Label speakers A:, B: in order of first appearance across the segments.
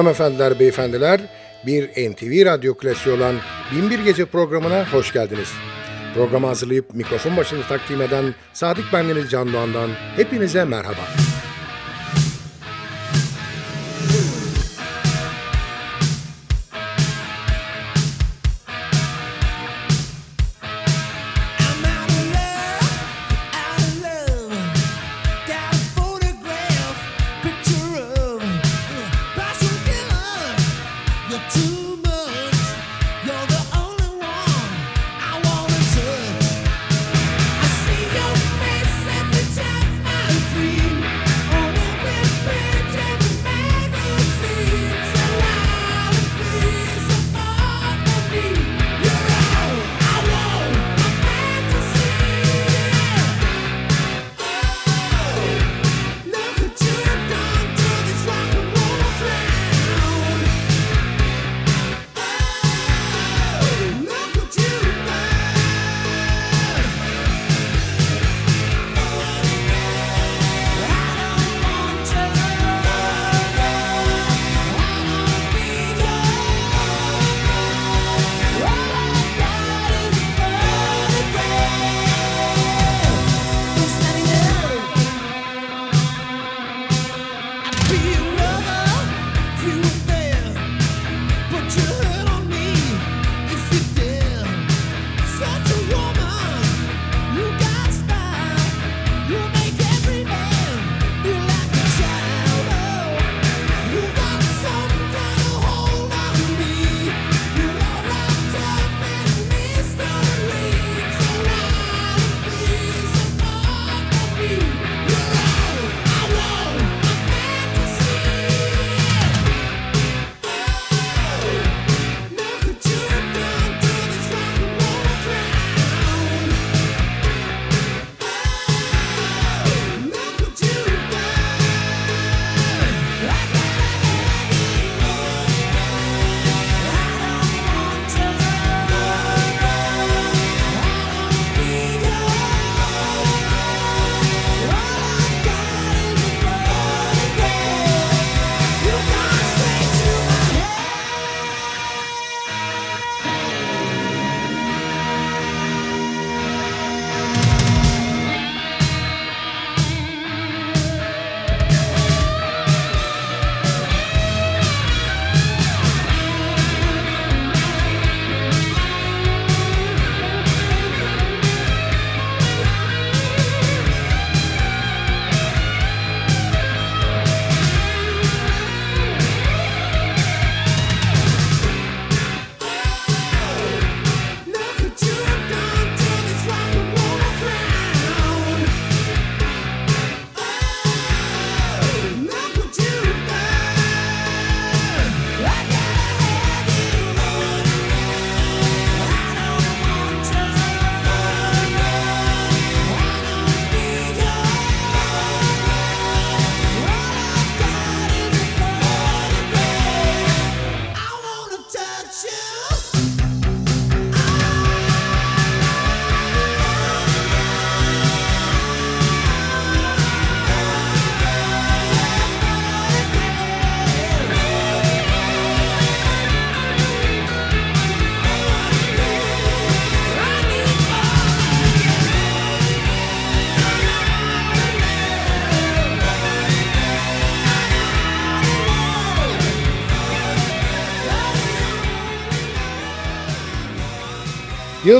A: Hanımefendiler, beyefendiler, bir NTV Radyo klasiği olan Binbir Gece programına hoş geldiniz. Programı hazırlayıp mikrofon başında takdim eden Sadık Bendeniz Can Doğan'dan hepinize merhaba.
B: I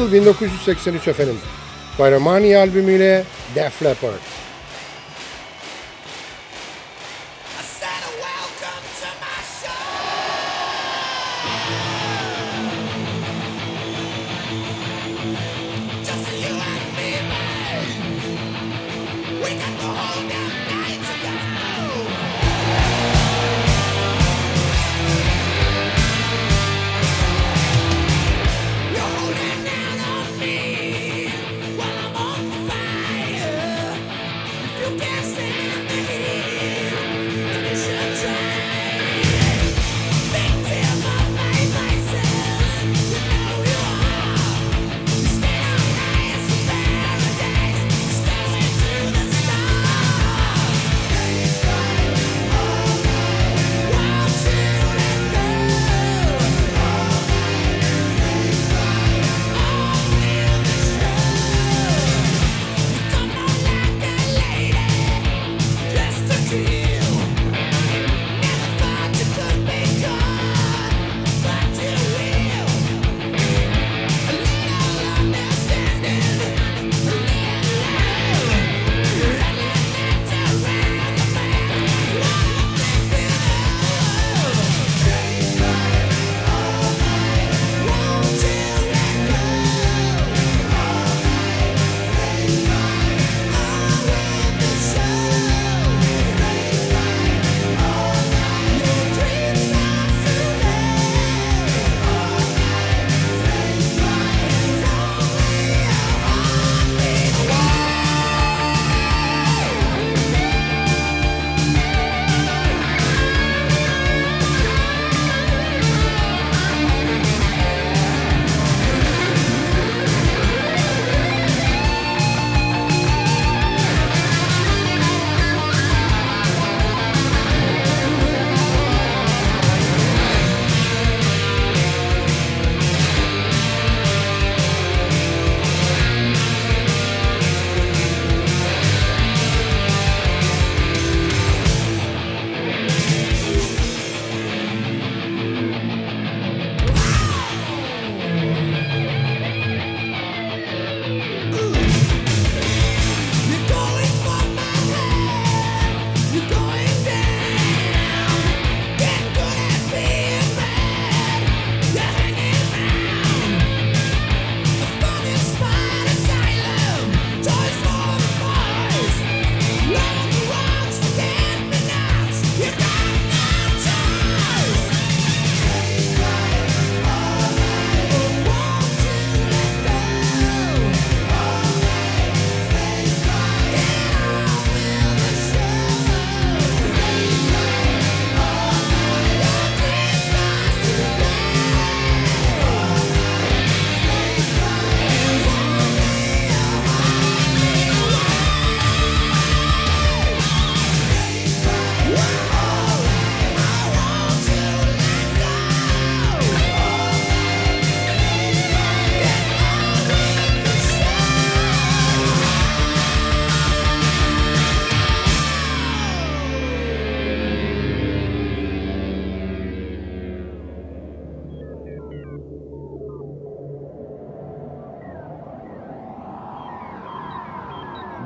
C: Yıl 1983 efendim. Pyromania albümüyle Def Leppard.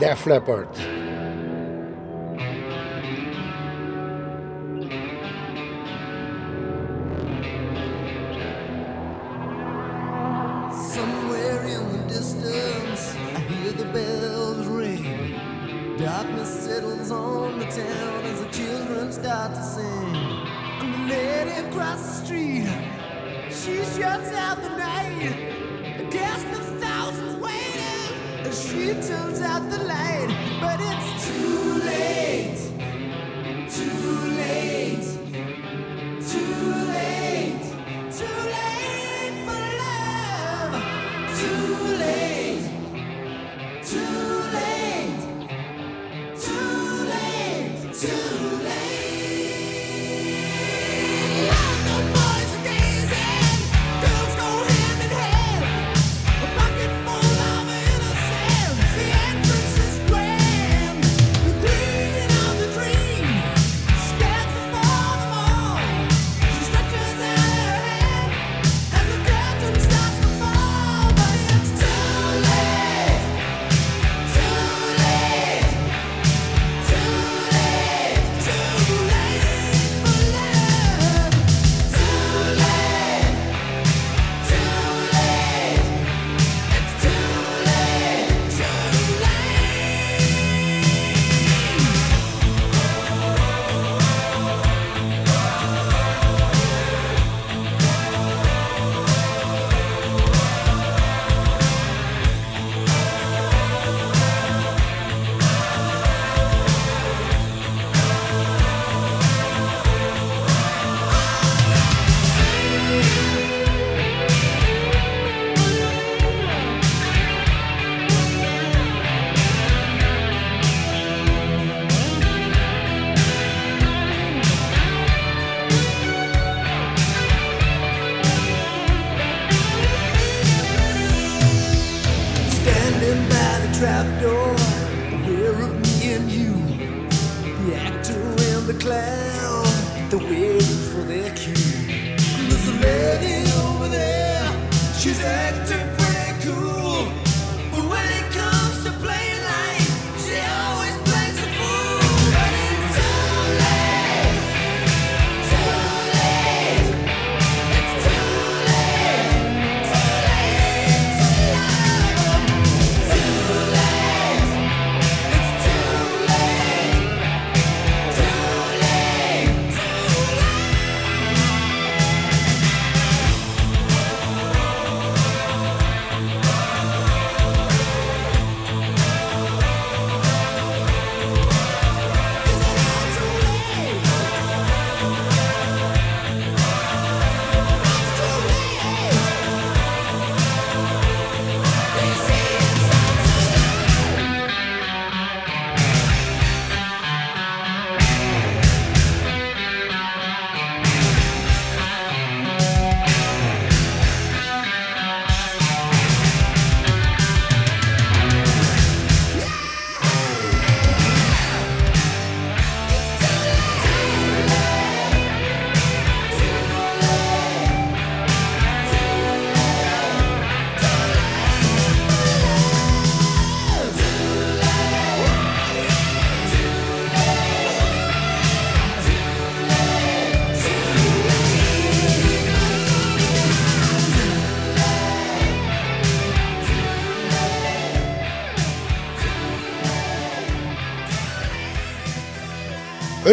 C: Def Leppard.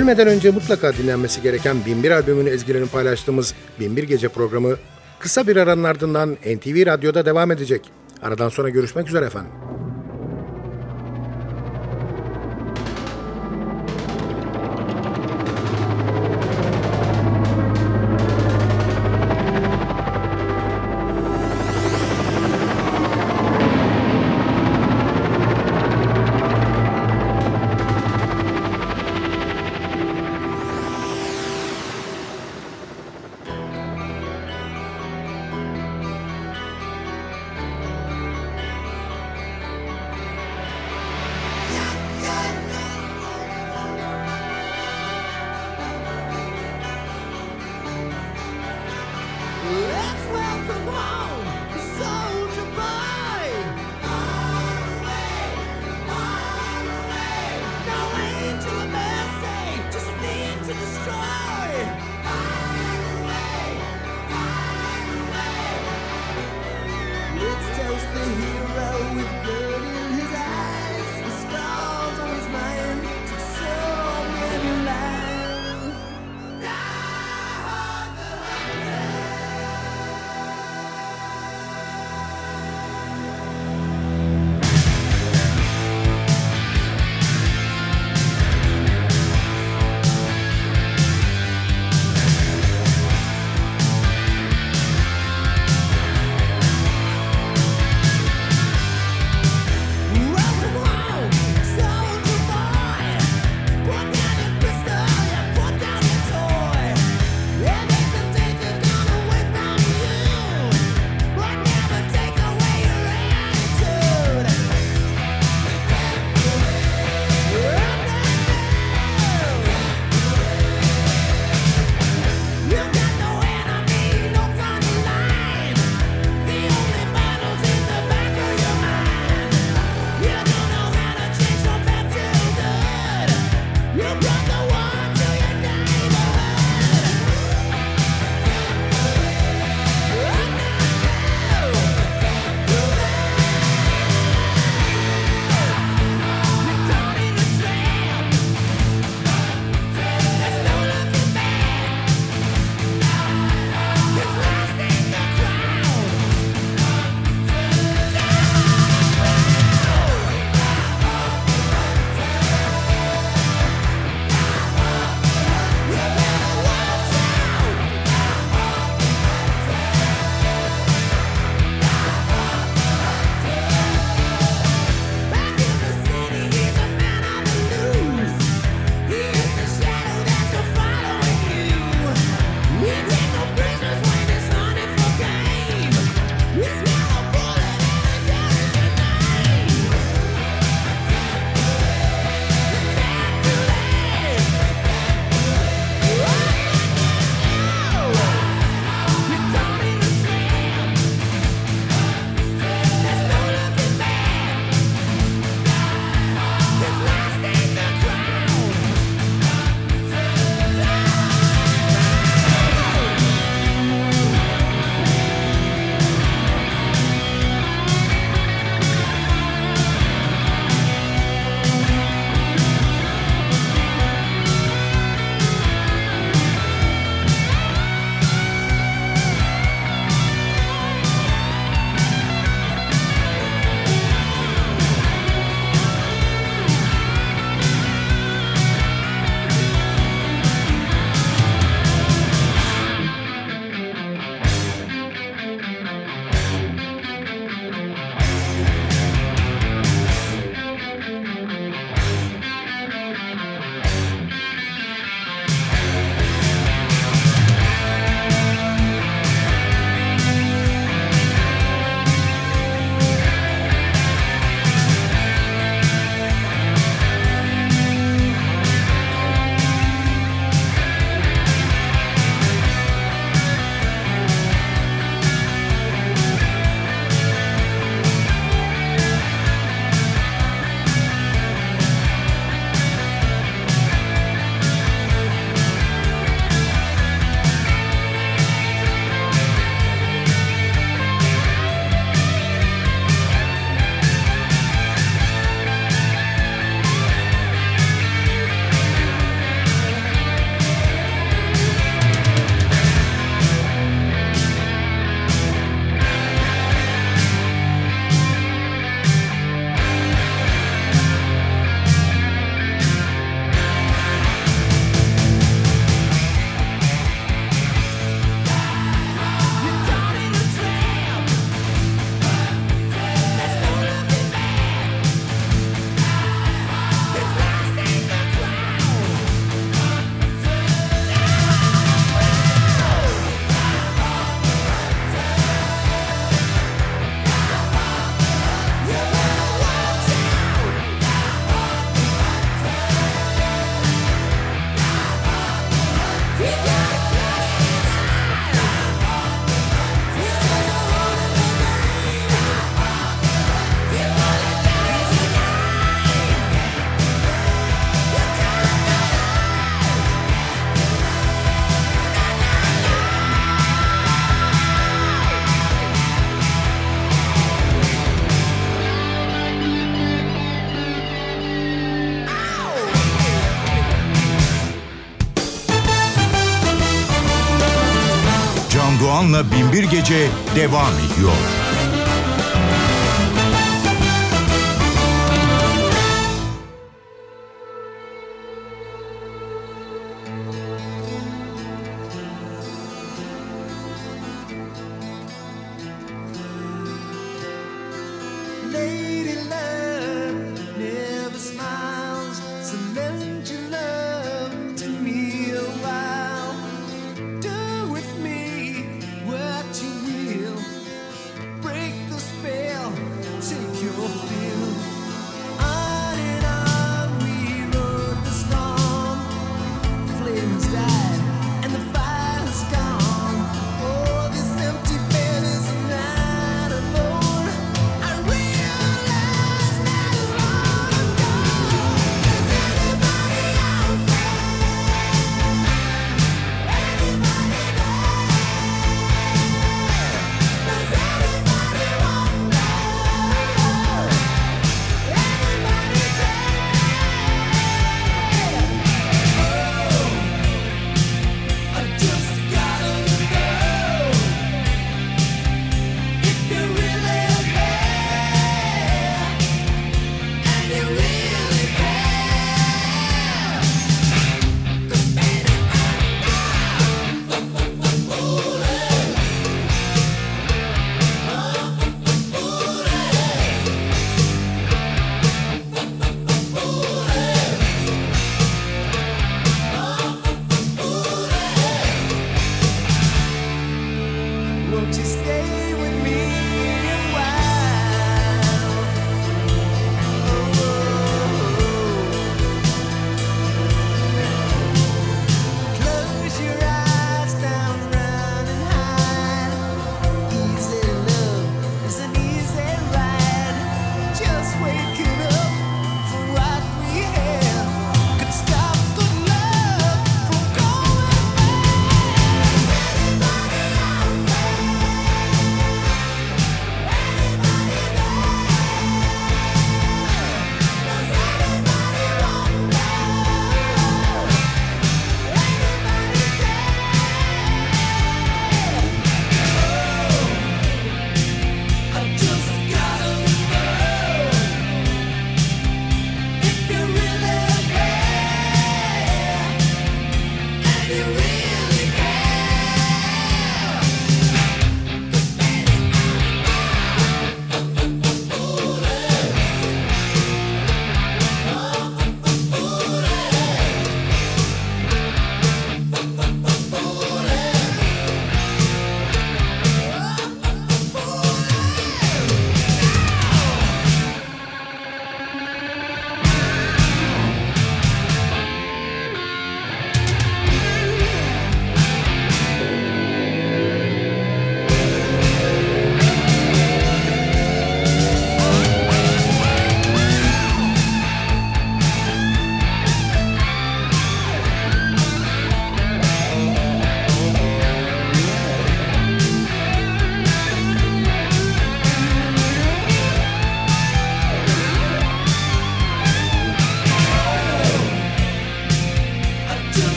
A: Ölmeden önce mutlaka dinlenmesi gereken Binbir albümünün ezgilerini paylaştığımız Binbir Gece programı kısa bir aranın ardından NTV Radyo'da devam edecek. Aradan sonra görüşmek üzere efendim.
C: Doğan'la Binbir Gece devam ediyor.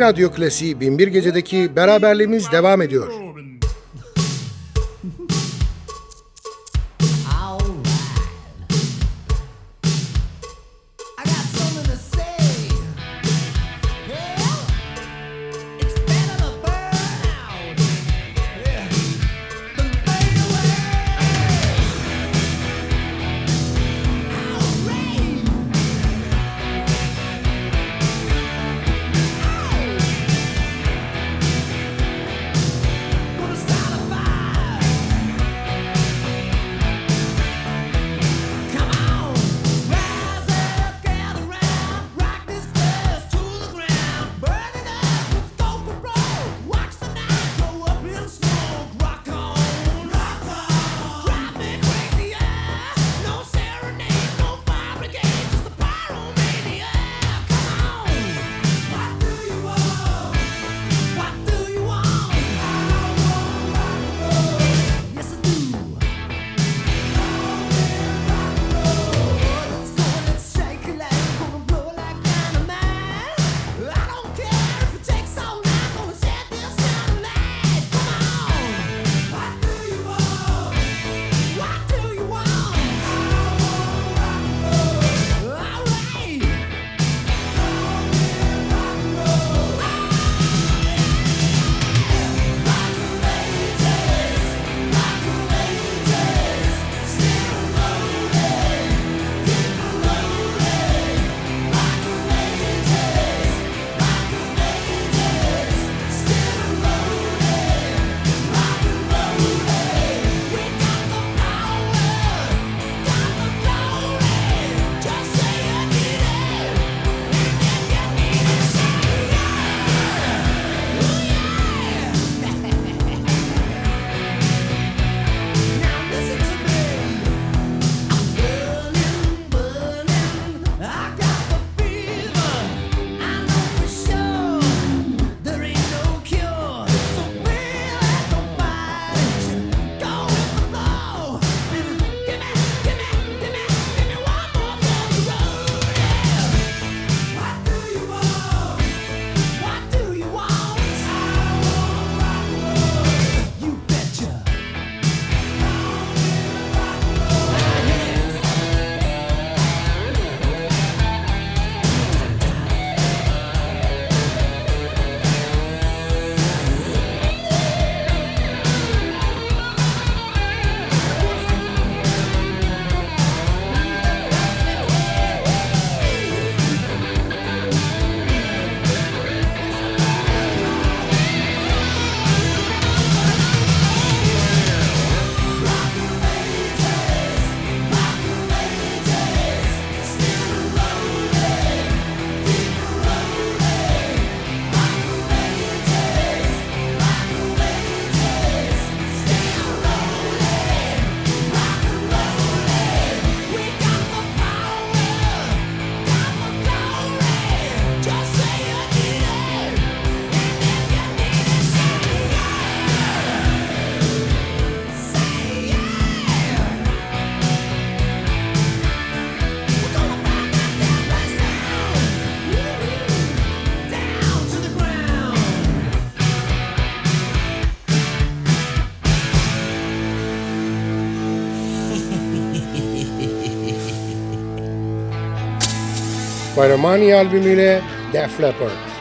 A: Radyo Klasiği 1001 Gece'deki beraberliğimiz devam ediyor.
C: Pyromania albümüyle Def Leppard.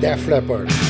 C: Def Leppard.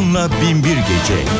D: Can Doğan'la Binbir Gece.